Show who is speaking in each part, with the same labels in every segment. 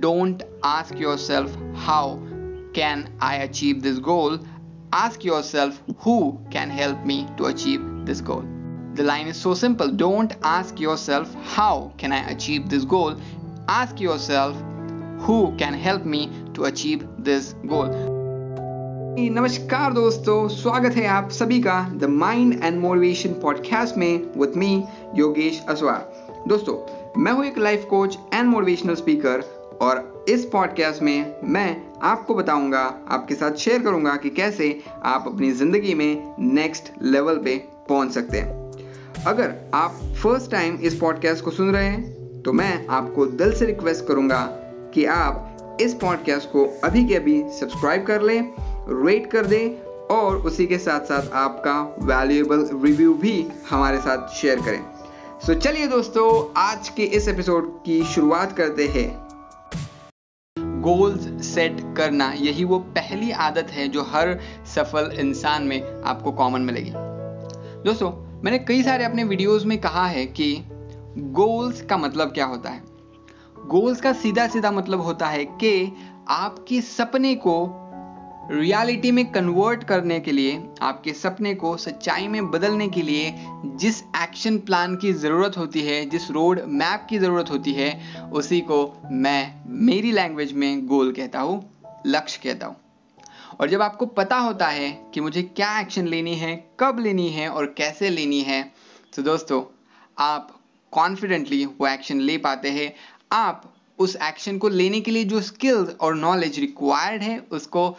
Speaker 1: don't ask yourself how can I achieve this goal. Ask yourself who can help me to achieve this goal. The line is so simple. Don't ask yourself how can I achieve this goal. Ask yourself who can help me to achieve this goal. नमस्कार दोस्तों स्वागत है आप सभी का the mind and motivation podcast में with me Yogesh असवार दोस्तों मैं हूं एक life coach and motivational speaker और इस पॉडकास्ट में मैं आपको बताऊँगा आपके साथ शेयर करूँगा कि कैसे आप अपनी ज़िंदगी में नेक्स्ट लेवल पे पहुँच सकते हैं। अगर आप फ़र्स्ट टाइम इस पॉडकास्ट को सुन रहे हैं तो मैं आपको दिल से रिक्वेस्ट करूँगा कि आप इस पॉडकास्ट को अभी के अभी सब्सक्राइब कर लें रेट कर दें और उसी के साथ साथ आपका वैल्यूएबल रिव्यू भी हमारे साथ शेयर करें। सो so, चलिए दोस्तों आज के इस एपिसोड की शुरुआत करते हैं। गोल्स सेट करना, यही वो पहली आदत है जो हर सफल इंसान में आपको कॉमन मिलेगी। दोस्तों, मैंने कई सारे अपने वीडियोस में कहा है कि गोल्स का मतलब क्या होता है? गोल्स का सीधा सीधा मतलब होता है कि आपके सपने को रियलिटी में कन्वर्ट करने के लिए, आपके सपने को सच्चाई में बदलने के लिए जिस एक्शन प्लान की ज़रूरत होती है, जिस रोड मैप की ज़रूरत होती है, उसी को मैं मेरी लैंग्वेज में गोल कहता हूँ, लक्ष्य कहता हूँ। और जब आपको पता होता है कि मुझे क्या एक्शन लेनी है, कब लेनी है और कैसे लेनी है तो दोस्तों, आप कॉन्फिडेंटली वो एक्शन ले पाते हैं। आप उस एक्शन को लेने के लिए जो स्किल्स और नॉलेज रिक्वायर्ड है, उसको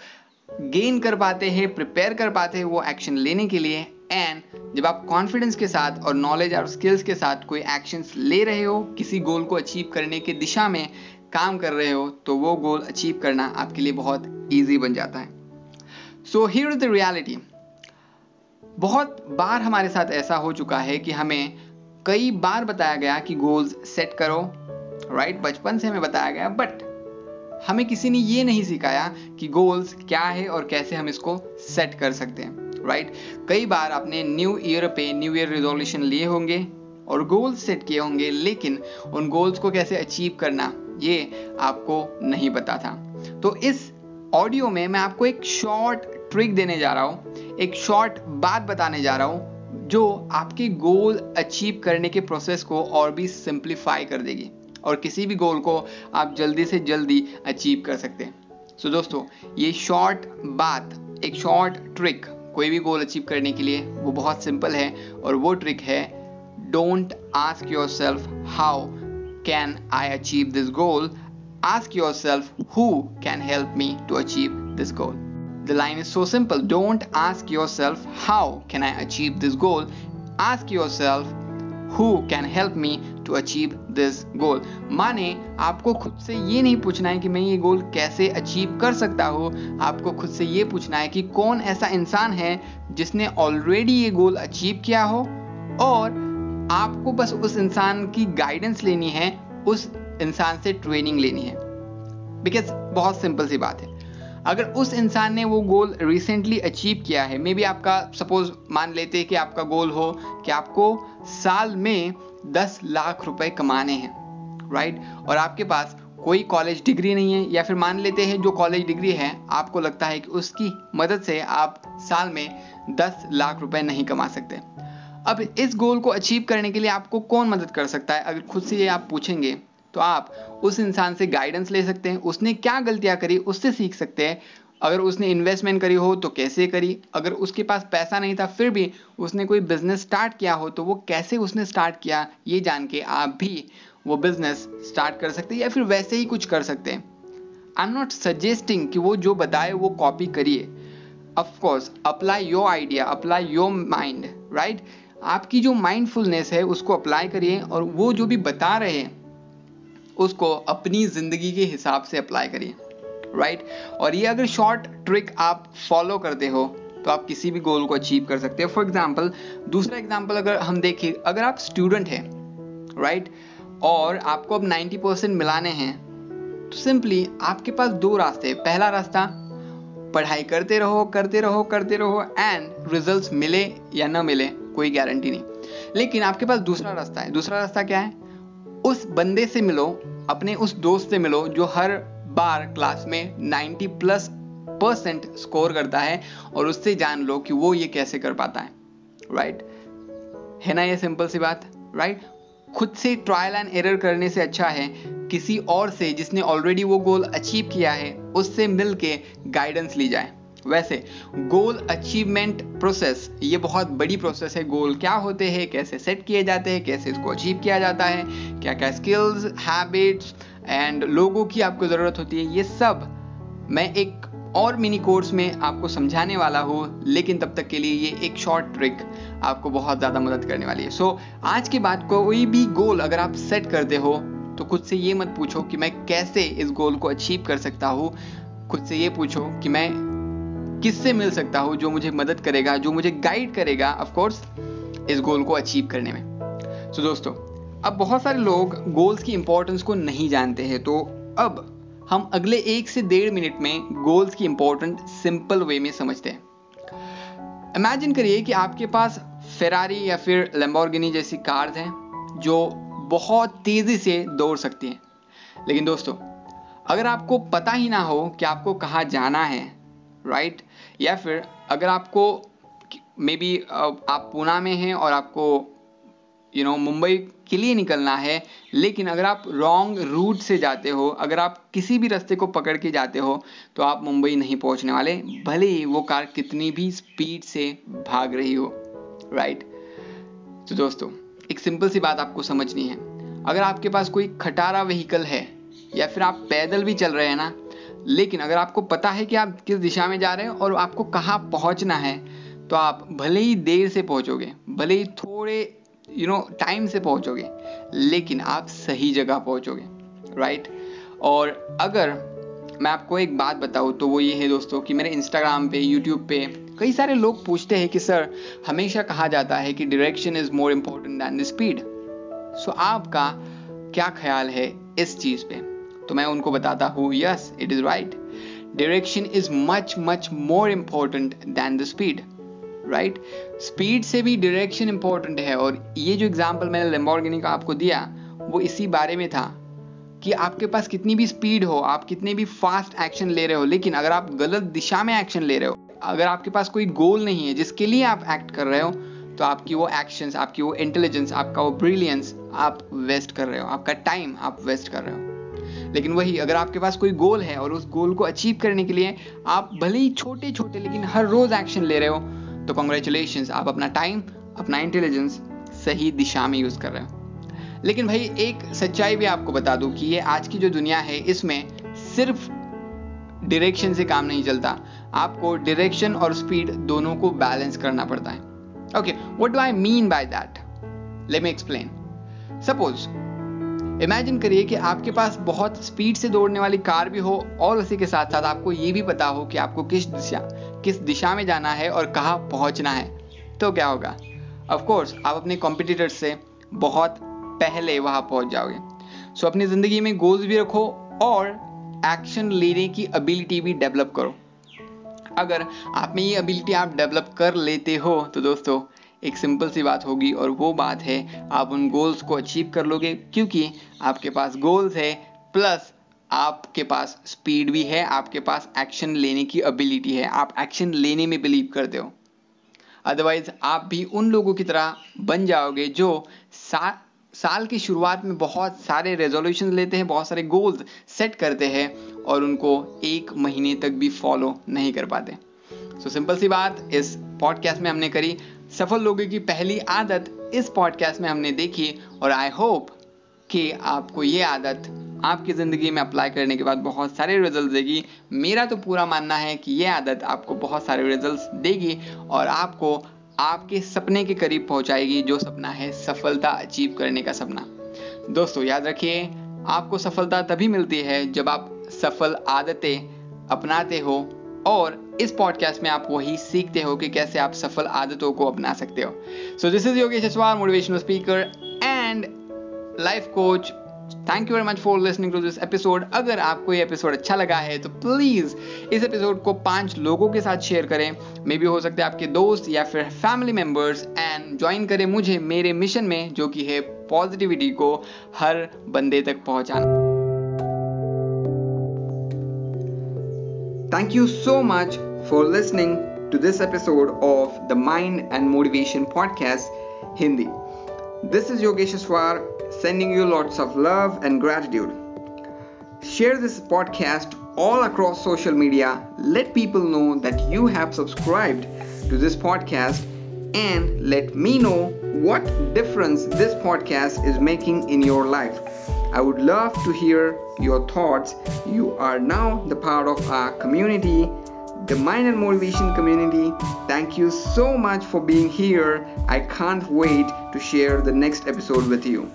Speaker 1: गेन कर पाते हैं प्रिपेयर कर पाते हैं वो एक्शन लेने के लिए। एंड जब आप कॉन्फिडेंस के साथ और नॉलेज और स्किल्स के साथ कोई एक्शंस ले रहे हो, किसी गोल को अचीव करने की दिशा में काम कर रहे हो तो वो गोल अचीव करना आपके लिए बहुत ईजी बन जाता है। सो हियर द रियलिटी बहुत बार हमारे साथ ऐसा हो चुका है कि हमें कई बार बताया गया कि गोल्स सेट करो राइट right? बचपन से हमें बताया गया बट हमें किसी ने ये नहीं सिखाया कि गोल्स क्या है और कैसे हम इसको सेट कर सकते हैं राइट right? कई बार आपने न्यू ईयर पे न्यू ईयर रिजोल्यूशन लिए होंगे और गोल्स सेट किए होंगे, लेकिन उन गोल्स को कैसे अचीव करना, ये आपको नहीं पता था तो इस ऑडियो में मैं आपको एक शॉर्ट ट्रिक देने जा रहा हूँ, एक शॉर्ट बात बताने जा रहा हूँ, जो आपके गोल अचीव करने के प्रोसेस को और भी सिंप्लीफाई कर देगी और किसी भी गोल को आप जल्दी से जल्दी अचीव कर सकते हैं। सो so, दोस्तों ये शॉर्ट बात एक शॉर्ट ट्रिक कोई भी गोल अचीव करने के लिए वो बहुत सिंपल है और वो ट्रिक है don't ask yourself how can I achieve this goal ask yourself who can help me to achieve this goal the line is so simple don't ask yourself how can I achieve this goal ask yourself who can help me to achieve this goal माने, आपको खुद से ये नहीं पूछना है कि मैं ये गोल कैसे अचीव कर सकता हूँ। आपको खुद से ये पूछना है कि कौन ऐसा इंसान है जिसने ऑलरेडी ये गोल अचीव किया हो? और आपको बस उस इंसान की गाइडेंस लेनी है, उस इंसान से ट्रेनिंग लेनी है। बिकॉज़ बहुत सिंपल सी बात है। अगर उस इंसान ने वो गोल रिसेंटली अचीव किया है मे बी आपका सपोज़ मान लेते हैं कि आपका गोल हो कि आपको साल में दस लाख रुपए कमाने हैं राइट और आपके पास कोई कॉलेज डिग्री नहीं है, या फिर मान लेते हैं जो कॉलेज डिग्री है, आपको लगता है कि उसकी मदद से आप साल में दस लाख रुपए नहीं कमा सकते। अब इस गोल को अचीव करने के लिए आपको कौन मदद कर सकता है? अगर खुद से ये आप पूछेंगे तो आप उस इंसान से गाइडेंस ले सकते हैं, उसने क्या गलतियाँ करी, उससे सीख सकते हैं अगर उसने इन्वेस्टमेंट करी हो तो कैसे करी? अगर उसके पास पैसा नहीं था, फिर भी उसने कोई बिज़नेस स्टार्ट किया हो तो वो कैसे उसने स्टार्ट किया, ये जान के आप भी वो बिज़नेस स्टार्ट कर सकते हैं या फिर वैसे ही कुछ कर सकते हैं। आई एम नॉट सजेस्टिंग कि वो जो बताए वो कॉपी करिए। Of course apply your idea apply your mind right आपकी जो माइंडफुलनेस है उसको अप्लाई करिए और वो जो भी बता रहे हैं, उसको अपनी ज़िंदगी के हिसाब से अप्लाई करिए। राइट? और ये अगर शॉर्ट ट्रिक आप फॉलो करते हो तो आप किसी भी गोल को अचीव कर सकते हो. फॉर एग्ज़ाम्पल दूसरा एग्ज़ाम्पल अगर हम देखें अगर आप स्टूडेंट हैं राइट? और आपको अब 90 परसेंट मिलाने हैं तो सिंपली आपके पास दो रास्ते पहला रास्ता, पढ़ाई करते रहो करते रहो करते रहो एंड रिजल्ट्स मिले या ना मिले, कोई गारंटी नहीं. लेकिन आपके पास दूसरा रास्ता है. दूसरा रास्ता क्या है? उस बंदे से मिलो, अपने उस दोस्त से मिलो, जो हर बार क्लास में 90 प्लस परसेंट स्कोर करता है और उससे जान लो कि वो ये कैसे कर पाता है राइट right? है ना ये सिंपल सी बात राइट right? खुद से ट्रायल एंड एरर करने से अच्छा है किसी और से जिसने ऑलरेडी वो गोल अचीव किया है, उससे मिलके गाइडेंस ली जाए वैसे गोल अचीवमेंट प्रोसेस ये बहुत बड़ी प्रोसेस है गोल क्या होते हैं, कैसे सेट किए जाते हैं, कैसे इसको अचीव किया जाता है क्या क्या स्किल्स हैबिट्स एंड लोगों की आपको ज़रूरत होती है ये सब मैं एक और मिनी कोर्स में आपको समझाने वाला हूँ लेकिन तब तक के लिए ये एक शॉर्ट ट्रिक आपको बहुत ज़्यादा मदद करने वाली है। सो so, आज के बाद कोई भी गोल अगर आप सेट करते हो तो खुद से ये मत पूछो कि मैं कैसे इस गोल को अचीव कर सकता हूँ। खुद से ये पूछो कि मैं किससे मिल सकता हूँ जो मुझे मदद करेगा जो मुझे गाइड करेगा ऑफकोर्स इस गोल को अचीव करने में। सो so, दोस्तों अब बहुत सारे लोग गोल्स की इंपॉर्टेंस को नहीं जानते हैं तो अब हम अगले एक से डेढ़ मिनट में गोल्स की इंपॉर्टेंट सिंपल वे में समझते हैं। इमेजिन करिए कि आपके पास फेरारी या फिर लेम्बोर्गिनी जैसी कार्स हैं, जो बहुत तेज़ी से दौड़ सकती हैं। लेकिन दोस्तों, अगर आपको पता ही ना हो कि आपको कहाँ जाना है राइट या फिर अगर आपको मे बी आप पूना में हैं और आपको यू नो मुंबई के लिए निकलना है, लेकिन अगर आप रॉन्ग रूट से जाते हो, अगर आप किसी भी रास्ते को पकड़ के जाते हो तो आप मुंबई नहीं पहुँचने वाले, भले ही वो कार कितनी भी स्पीड से भाग रही हो राइट तो दोस्तों, एक सिंपल सी बात आपको समझनी है। अगर आपके पास कोई खटारा व्हीकल है, या फिर आप पैदल भी चल रहे हैं ना, लेकिन अगर आपको पता है कि आप किस दिशा में जा रहे हो और आपको कहाँ पहुँचना है तो आप भले ही देर से पहुंचोगे, भले ही थोड़े यू नो टाइम से पहुंचोगे, लेकिन आप सही जगह पहुंचोगे राइट और अगर मैं आपको एक बात बताऊँ तो वो ये है दोस्तों कि मेरे इंस्टाग्राम पे यूट्यूब पे, कई सारे लोग पूछते हैं कि, सर, हमेशा कहा जाता है कि direction is more important than the speed so आपका क्या ख्याल है इस चीज़ पे? तो मैं उनको बताता हूँ yes it is right direction is much much more important than the speed right speed से भी डायरेक्शन इंपॉर्टेंट है और ये जो एग्ज़ाम्पल मैंने लेम्बोर्गिनी का आपको दिया, वो इसी बारे में था कि आपके पास कितनी भी स्पीड हो, आप कितने भी फास्ट एक्शन ले रहे हो, लेकिन अगर आप गलत दिशा में एक्शन ले रहे हो, अगर आपके पास कोई गोल नहीं है जिसके लिए आप एक्ट कर रहे हो तो आपकी वो एक्शंस आपकी वो इंटेलिजेंस आपका वो ब्रिलियंस आप वेस्ट कर रहे हो, आपका टाइम आप वेस्ट कर रहे हो। लेकिन वही, अगर आपके पास कोई गोल है और उस गोल को अचीव करने के लिए आप भले ही छोटे छोटे लेकिन हर रोज एक्शन ले रहे हो तो कॉन्ग्रेचुलेशन आप अपना टाइम अपना इंटेलिजेंस सही दिशा में यूज़ कर रहे हो। लेकिन भाई, एक सच्चाई भी आपको बता दूँ कि ये आज की जो दुनिया है, इसमें सिर्फ़ डायरेक्शन से काम नहीं चलता। आपको डायरेक्शन और स्पीड दोनों को बैलेंस करना पड़ता है। Okay what do I mean by that let me explain suppose imagine करिए कि आपके पास बहुत स्पीड से दौड़ने वाली कार भी हो और उसी के साथ साथ आपको ये भी पता हो कि आपको किस दिशा किस दिशा में जाना है और कहाँ पहुँचना है। तो क्या होगा? ऑफ़ कोर्स आप अपने कॉम्पिटिटर से बहुत पहले वहाँ पहुँच जाओगे। सो so, अपनी ज़िंदगी में गोल्स भी रखो और एक्शन लेने की एबिलिटी भी डेवलप करो। अगर आप में ये एबिलिटी आप डेवलप कर लेते हो तो दोस्तों एक सिंपल सी बात होगी और वो बात है आप उन गोल्स को अचीव कर लोगे क्योंकि आपके पास गोल्स है प्लस आपके पास स्पीड भी है आपके पास एक्शन लेने की एबिलिटी है। आप एक्शन लेने में बिलीव करते हो। अदरवाइज़ आप भी उन लोगों की तरह बन जाओगे जो सा, साल की शुरुआत में बहुत सारे रेजोल्यूशन लेते हैं बहुत सारे गोल्स सेट करते हैं और उनको एक महीने तक भी फॉलो नहीं कर पाते। सो सिंपल सी बात इस पॉडकास्ट में हमने करी। सफल लोगों की पहली आदत इस पॉडकास्ट में हमने देखी और आई होप कि आपको ये आदत आपकी ज़िंदगी में अप्लाई करने के बाद बहुत सारे रिज़ल्ट देगी। मेरा तो पूरा मानना है कि ये आदत आपको बहुत सारे रिज़ल्ट देगी और आपको आपके सपने के करीब पहुंचाएगी, जो सपना है सफलता अचीव करने का सपना। दोस्तों, याद रखिए, आपको सफलता तभी मिलती है जब आप सफल आदतें अपनाते हो और इस पॉडकास्ट में आप वही सीखते हो कि कैसे आप सफल आदतों को अपना सकते हो। So this is Yogesh Achwar motivational speaker and life coach thank you very much for listening to this episode अगर आपको ये एपिसोड अच्छा लगा है तो प्लीज़ इस एपिसोड को पाँच लोगों के साथ शेयर करें। मे भी हो सकते हैं आपके दोस्त या फिर फैमिली मेंबर्स एंड ज्वाइन करें मुझे मेरे मिशन में, जो कि है पॉजिटिविटी को हर बंदे तक पहुंचाना। Thank you so much for listening to this episode of the Mind and Motivation Podcast, Hindi. This is Yogeshwar sending you lots of love and gratitude. Share this podcast all across social media. Let people know that you have subscribed to this podcast and let me know what difference this podcast is making in your life. I would love to hear your thoughts. You are now the part of our community the Mind and Motivation community. Thank you so much for being here. I can't wait to share the next episode with you.